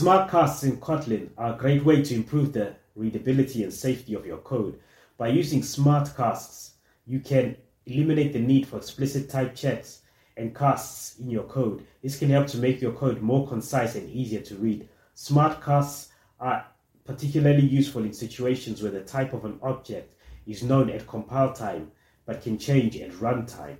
Smart casts in Kotlin are a great way to improve the readability and safety of your code. By using smart casts, you can eliminate the need for explicit type checks and casts in your code. This can help to make your code more concise and easier to read. Smart casts are particularly useful in situations where the type of an object is known at compile time but can change at runtime.